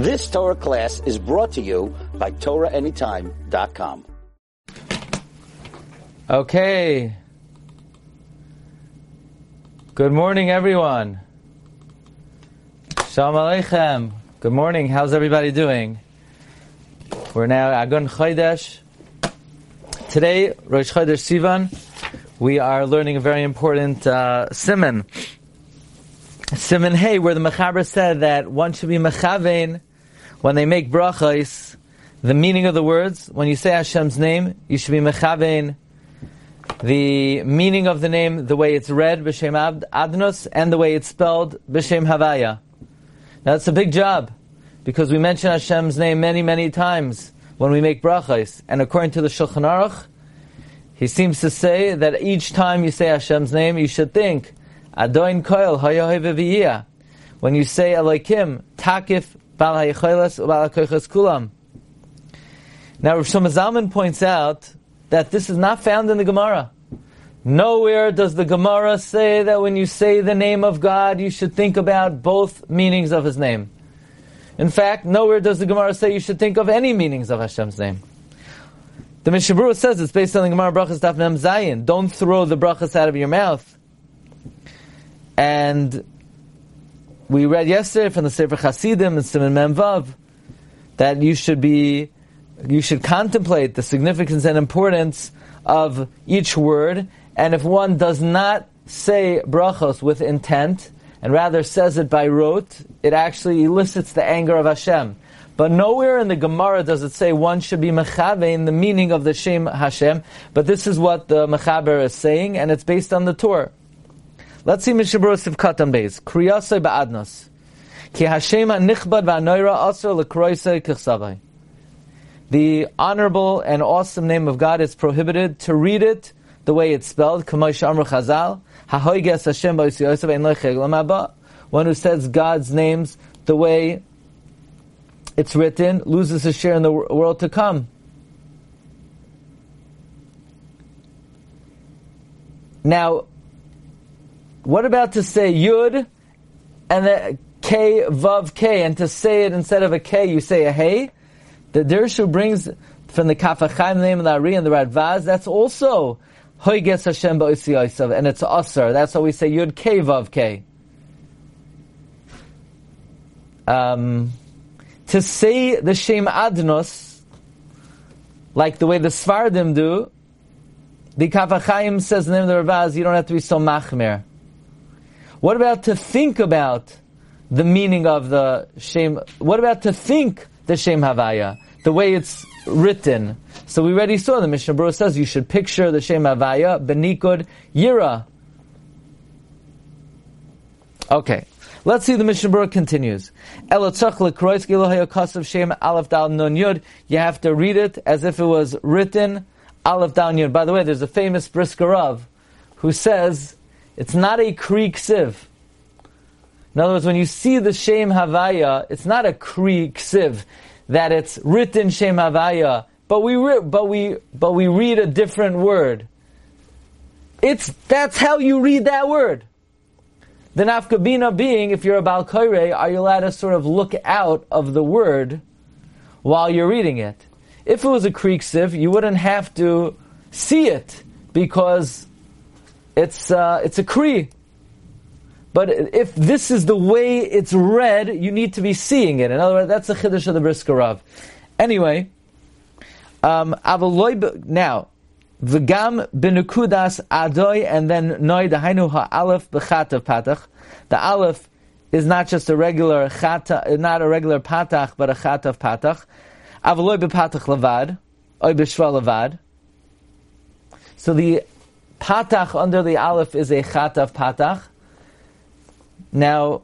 This Torah class is brought to you by TorahAnytime.com. Okay. Good morning, everyone. Shalom Aleichem. Good morning. How's everybody doing? We're now Agun Chodesh. Today, Rosh Chodesh Sivan, we are learning a very important uh, simon. Simon Hey, where the Mechaber said that one should be Mechavein when they make brachos, the meaning of the words, when you say Hashem's name, you should be Mechavein the meaning of the name, the way it's read, B'Shem Adnos, and the way it's spelled, B'Shem Havaya. Now that's a big job, because we mention Hashem's name many, many times when we make brachos. And according to the Shulchan Aruch, he seems to say that each time you say Hashem's name, you should think, Adoin Koil Hayahaviviyah. When you say Elohim, Takif Bal Ubal Kulam. Now Rav Zalman points out that this is not found in the Gemara. Nowhere does the Gemara say that when you say the name of God, you should think about both meanings of His name. In fact, nowhere does the Gemara say you should think of any meanings of Hashem's name. The Mishnah Berurah says it's based on the Gemara Brachas Daf Mem Zayin. Don't throw the brachas out of your mouth. And we read yesterday from the Sefer Chasidim and Simon Memvav that you should be you should contemplate the significance and importance of each word, and if one does not say brachos with intent, and rather says it by rote, it actually elicits the anger of Hashem. But nowhere in the Gemara does it say one should be mechabe in the meaning of the Shem Hashem, but this is what the mechaber is saying, and it's based on the Torah. Let's see Mishabur Sivkatan Beis. Kriyasai ba'adnos. Ki Hashem nichbad va'noira asr l'kroisai kichsavai the honorable and awesome name of God is prohibited to read it the way it's spelled. Chazal, One who says God's names the way it's written loses his share in the world to come. Now, what about to say Yud and the K Vav K, and to say it instead of a K, you say a Hey? The Dirshu brings from the Kafachayim name of the Ari and the Radvaz, that's also Hoyges Hashem and it's Asr. That's why we say Yud K Vav K. Um, to say the Shem Adnos, like the way the Svardim do, the Kafachayim says the name of the Ravaz, you don't have to be so machmer. What about to think about the meaning of the Shem? What about to think the Shem Havaya, the way it's written. So we already saw the Mishnah Berurah says you should picture the Shem Havaya, Benikud Yira. Okay. Let's see the Mishnah Berurah continues. Shame. You have to read it as if it was written Aleph Down Yud. By the way, there's a famous Brisker Rav who says it's not a Kri Ksiv. In other words, when you see the Shem Havaya, it's not a Kri Ksiv, that it's written Shem Havaya, but we, re- but we, but we read a different word. It's, that's how you read that word. The nafkabina being, if you're a Balkaire, are you allowed to sort of look out of the word while you're reading it? If it was a Kri Ksiv, you wouldn't have to see it because it's, uh, it's a Kri. But if this is the way it's read, you need to be seeing it. In other words, that's the chiddush of the Brisker Rav. Anyway, um, now, v'gam benukudas adoy and then noy dahainu ha'alef b'chatav patach. The aleph is not just a regular chata, not a regular patach, but a chatav patach. Avaloy b'patach levad, oy b'shva levad. So the patach under the aleph is a chatav patach. Now,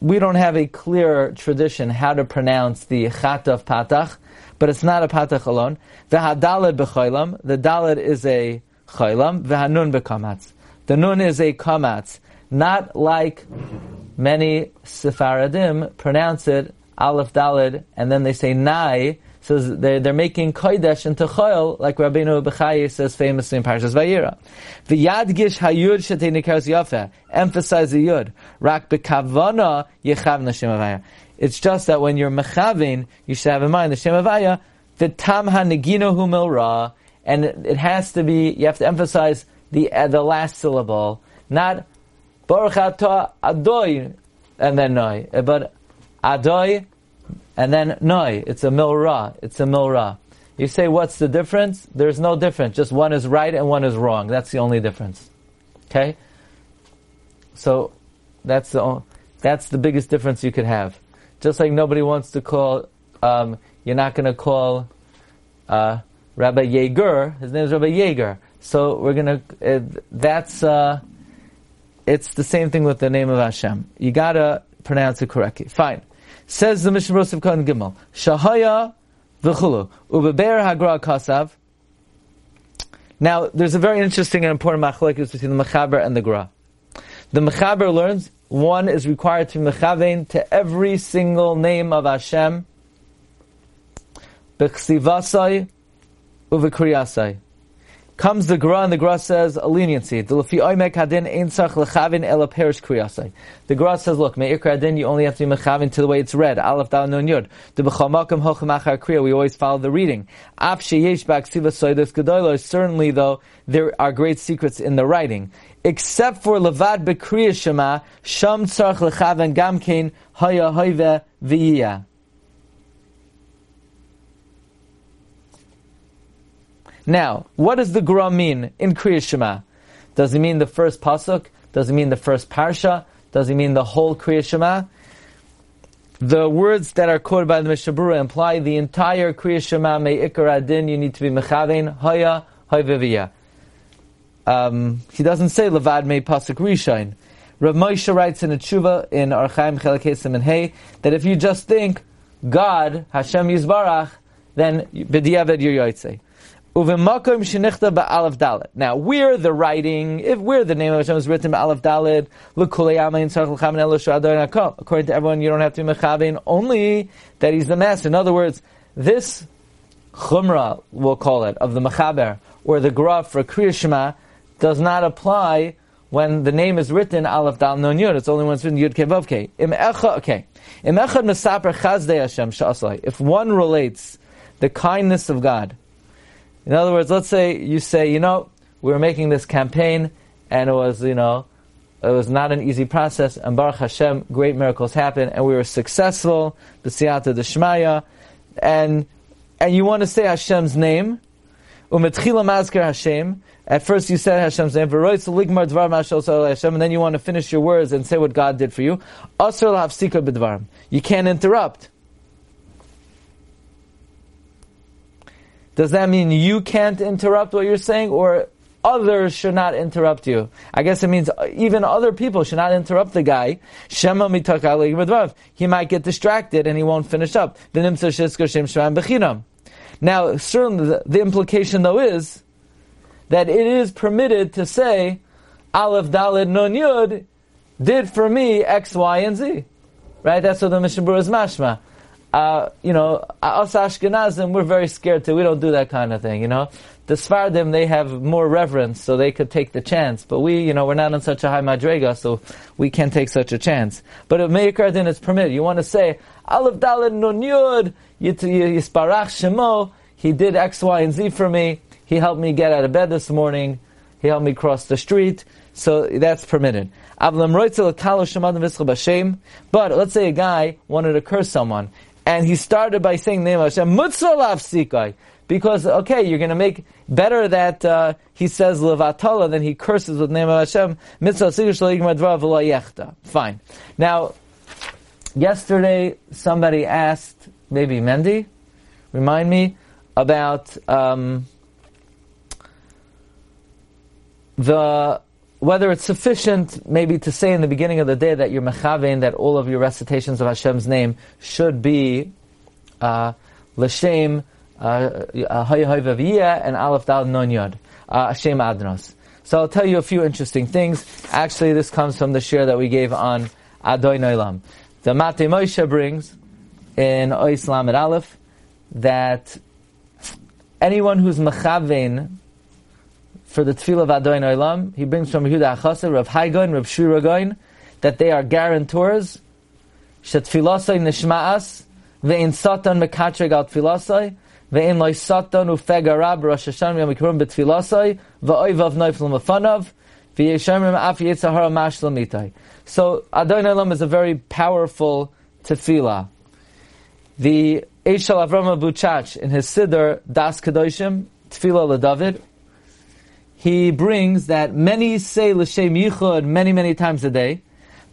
we don't have a clear tradition how to pronounce the chat of patach, but it's not a patach alone. The hadalad b'choilam, the dalad is a choilam, v'hanun b'kamatz. The nun is a kamatz, not like many Sephardim pronounce it Aleph Dalid, and then they say Nai, so they're, they're making Kodesh into Choil, like Rabbeinu Bechaye says famously in Parshas Vayira. V'yadgish hayud sheteinikaros yafe. Emphasize the yud. Rak bekavana yechav avaya. It's just that when you're mechavin, you should have in mind the Shem Avaya, the tam hanegino humil ra, and it has to be, you have to emphasize the, uh, the last syllable, not Baruch atah adoy, and then noi, but adoy, and then noi. It's a milra. It's a milra. You say, what's the difference? There's no difference. Just one is right and one is wrong. That's the only difference. Okay? So, that's the, that's the biggest difference you could have. Just like nobody wants to call, um, you're not going to call uh, Rabbi Yeager. His name is Rabbi Yeager. So we're going to. Uh, that's. Uh, it's the same thing with the name of Hashem. You gotta pronounce it correctly. Fine. Says the Mishnah of Kohen Gimel. Shahaya v'chulu. Ubeber hagra kasav. Now, there's a very interesting and important machlekes between the Mechaber and the Gra. The Mechaber learns one is required to be mechavein to every single name of Hashem, b'chsivasai uvekriyasai. Comes the Gra, and the Gra says leniency. The Gra says, look, Me'ir Kadin, you only have to be mechavin to the way it's read. Aleph Dal Yud. The B'chamakam Hochem Achar Kriya, we always follow the reading. Av Sheyesh Ba'ksiva Soides Gedoylo, certainly though, there are great secrets in the writing except for Levad Bekriya Shema, Sham Tzarch Lechaven Gamkein Haya Hoive V'yiyah. Now, what does the Gra mean in Kriya Shema? Does it mean the first pasuk? Does it mean the first parsha? Does it mean the whole Kriya Shema? The words that are quoted by the Mishnah Berurah imply the entire Kriya Shema may ikar adin. You need to be mechavein haya hayviviyah. Um, he doesn't say Levad Me Pasuk Rishain. Rav Moshe writes in a tshuva in Archaim Chelakesim and Hey that if you just think God, Hashem Yisbarach, then B'diavad you're Yotzei. Uvemakom shenichta ba'alef. Now, where the writing, if where the name of Hashem is written ba'alef dalet, According to everyone, you don't have to be mechavein, only that he's the master. In other words, this chumrah, we'll call it, of the mechaber, or the graph for Kriya Shema, does not apply when the name is written Aleph Dal Nun Yud. It's only when it's written Yud Ke Vav Ke. Im Echa, okay. Im Chazdei Hashem. If one relates the kindness of God, in other words, let's say you say, you know, we were making this campaign and it was, you know, it was not an easy process, and Baruch Hashem, great miracles happened, and we were successful, the Siyata Deshmaya, and and you want to say Hashem's name, umetchila mazker Hashem, at first you said Hashem's name, and then you want to finish your words and say what God did for you. You can't interrupt. Does that mean you can't interrupt what you're saying, or others should not interrupt you? I guess it means even other people should not interrupt the guy. He might get distracted and he won't finish up. Now, certainly the, the implication though is that it is permitted to say, Aleph Dalid Nun Yud did for me X, Y, and Z. Right? That's what the Mishnah is mashma. Uh, you know, us Ashkenazim, we're very scared too. We don't do that kind of thing, you know. The Sfardim, they have more reverence, so they could take the chance. But we, you know, we're not on such a high madrega, so we can't take such a chance. But if Meikar din, it's permitted. You want to say, Aleph Daled Nun Yud, Yisparach Shemo, he did X, Y, and Z for me. He helped me get out of bed this morning. He helped me cross the street. So that's permitted. But let's say a guy wanted to curse someone, and he started by saying name of Hashem, because okay, you're going to make better that uh, he says levatala than he curses with name of Hashem. Fine. Now, yesterday somebody asked, maybe Mendy, remind me about. Um, the whether it's sufficient maybe to say in the beginning of the day that you're mechavein, that all of your recitations of Hashem's name should be uh, l'shem uh, uh and aleph dal non yod Hashem adnos. So I'll tell you a few interesting things. Actually, this comes from the share that we gave on Adon Olam. The Mate Moshe brings in Islam at Aleph that anyone who's mechavein for the tefillah of Adon Olam, he brings from Yehuda Achasa, Rav Haigon, Rav Shiragoin, that they are guarantors. Shetfilasai nishma'as, ve'in satan mekatreg al tfilasai, ve'in loy satan ufeg arab Rosh Hashanah yom kippurim betfilasai, ve'oivav noifel mafanav, ve'yeshamrim af yitzahara mashlam So Adon Olam is a very powerful tefillah. The Eshel Avram Abuchach in his Siddur Das Kedoshim Tefillah LeDavid, he brings that many say L'Shem Yichud many, many times a day,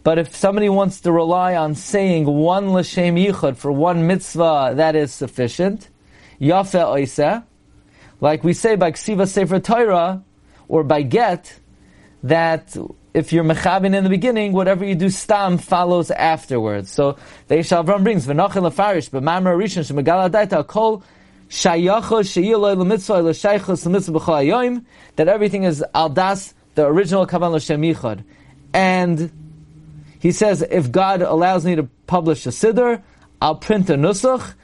but if somebody wants to rely on saying one L'Shem Yichud for one mitzvah, that is sufficient. Yafe Oiseh, like we say by Ksiva Sefer Torah, or by Get, that if you're mechabin in the beginning, whatever you do stam follows afterwards. So the Eish Avram brings v'nachel lefarish b'mamra rishon shemegala kol that everything is aldas the original kavan l'shem. And he says if God allows me to publish a siddur, I'll print a nusach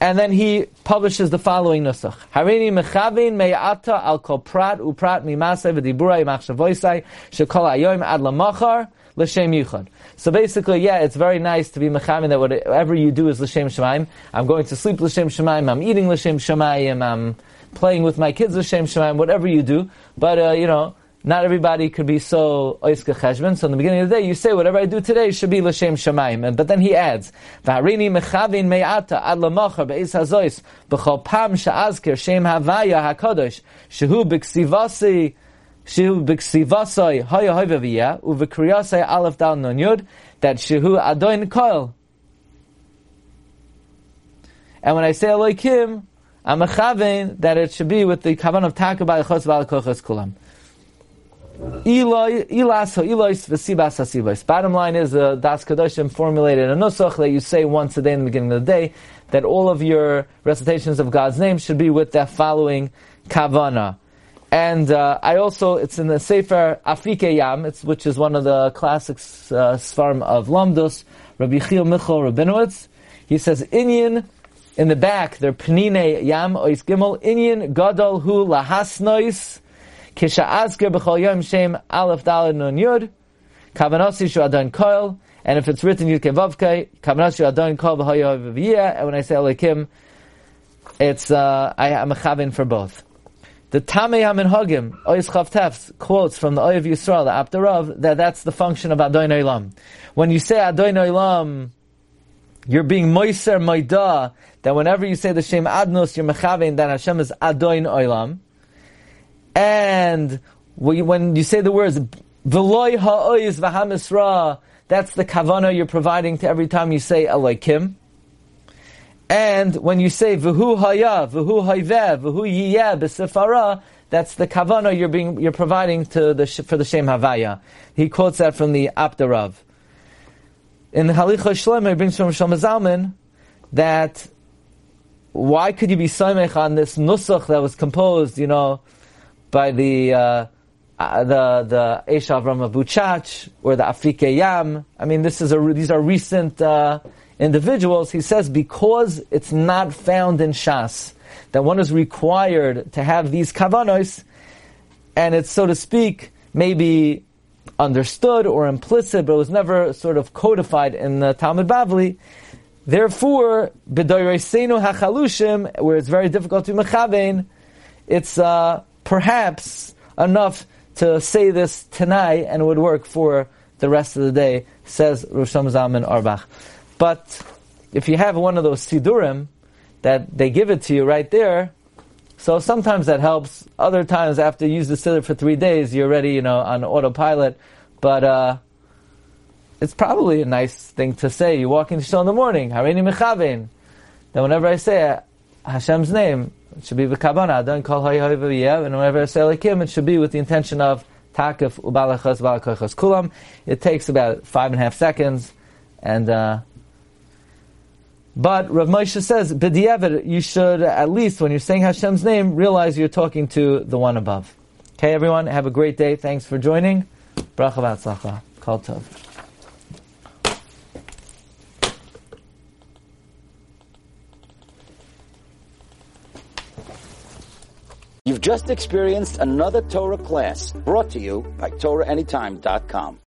and then he publishes the following nusach. Harini mechavin me'ata al kol prat uprat mimasei v'diburai machshavoisai shekol ayoim ad lamachar l'shem yichud. So basically, yeah, it's very nice to be mechavin that whatever you do is l'shem shemaim. I'm going to sleep l'shem shemaim. I'm eating l'shem shemaim. I'm playing with my kids l'shem shemaim. Whatever you do, but uh, you know not everybody could be so oiska cheshbon. So in the beginning of the day, you say whatever I do today should be l'shem shemaim. But then he adds, "V'harini mechavin me'ata ad lamachar be'is hazois b'chol pam she'azker shem havaya hakadosh shehu b'ksivasi shehu b'ksivasai haya hoiva v'yah u'v'kriyasai aleph dal non yud that shehu adoin koil." And when I say Elohim, I'm a chavin that it should be with the kavan of takabay chos v'alakochos kulam. Bottom line is, uh, Das Kadoshim formulated in a nusach that you say once a day in the beginning of the day, that all of your recitations of God's name should be with that following kavana. And uh, I also, it's in the Sefer Afike Yam, which is one of the classics uh, of Lamdus, Rabbi Chil Michal Rabinowitz. He says, Inyan, in the back, they're Pnine Yam, Ois Gimel, Inyan Gadol Hu Lahasnois, Kisha Azker b'chol yom shem aleph dalad nun yud, kavanasi shu adon koil, and if it's written yud kevavke, kavanasi adon koil b'hoyo v'yeh, and when I say Elikim, it's, uh, I am a chavin for both. The Tamei HaMinhagim, Oyes Chavtefs, quotes from the Oyev Yisrael, the Apter Rav, that that's the function of Adon Olam. When you say Adon Olam, you're being moiser moida, that whenever you say the Shem Adnos, you're mechavin, that Hashem is Adon Olam. And when you say the words "V'loy ha'ois v'hamisra," that's the kavana you're providing to every time you say Elokim. And when you say "V'hu haya," "V'hu hayveh," "V'hu yiyeh" b'sefara, that's the kavana you're being you're providing to the for the Shem Havaya. He quotes that from the Apter Rav. In the Halicha Shlomo, he brings from Shlomo Zalman that why could you be soimech on this nusach that was composed, you know, by the uh, uh, the the Eshav Ramavuchach or the Afike Yam. I mean, this is a, these are recent uh, individuals. He says because it's not found in Shas that one is required to have these kavanos, and it's so to speak maybe understood or implicit, but it was never sort of codified in the Talmud Bavli. Therefore, b'doyreisenu hachalushim, where it's very difficult to mechavein, it's uh, perhaps enough to say this tonight and it would work for the rest of the day, says Rosham Zalman Auerbach. But if you have one of those sidurim that they give it to you right there, so sometimes that helps. Other times, after you use the siddur for three days, you're already, you know, on autopilot. But uh, it's probably a nice thing to say. You walk into shul in the morning, Harini Mechavin. Then whenever I say Hashem's name, it should be v'kavana. Don't call hayhaviyav, and whenever I say lekim, it should be with the intention of takif ubalachas balakochas kulam. It takes about five and a half seconds, and uh, but Rav Moshe says, B'diavad, you should at least, when you're saying Hashem's name, realize you're talking to the one above. Okay, everyone, have a great day. Thanks for joining. Bracha v'atzlacha. Kol tov. You've just experienced another Torah class brought to you by TorahAnytime.com.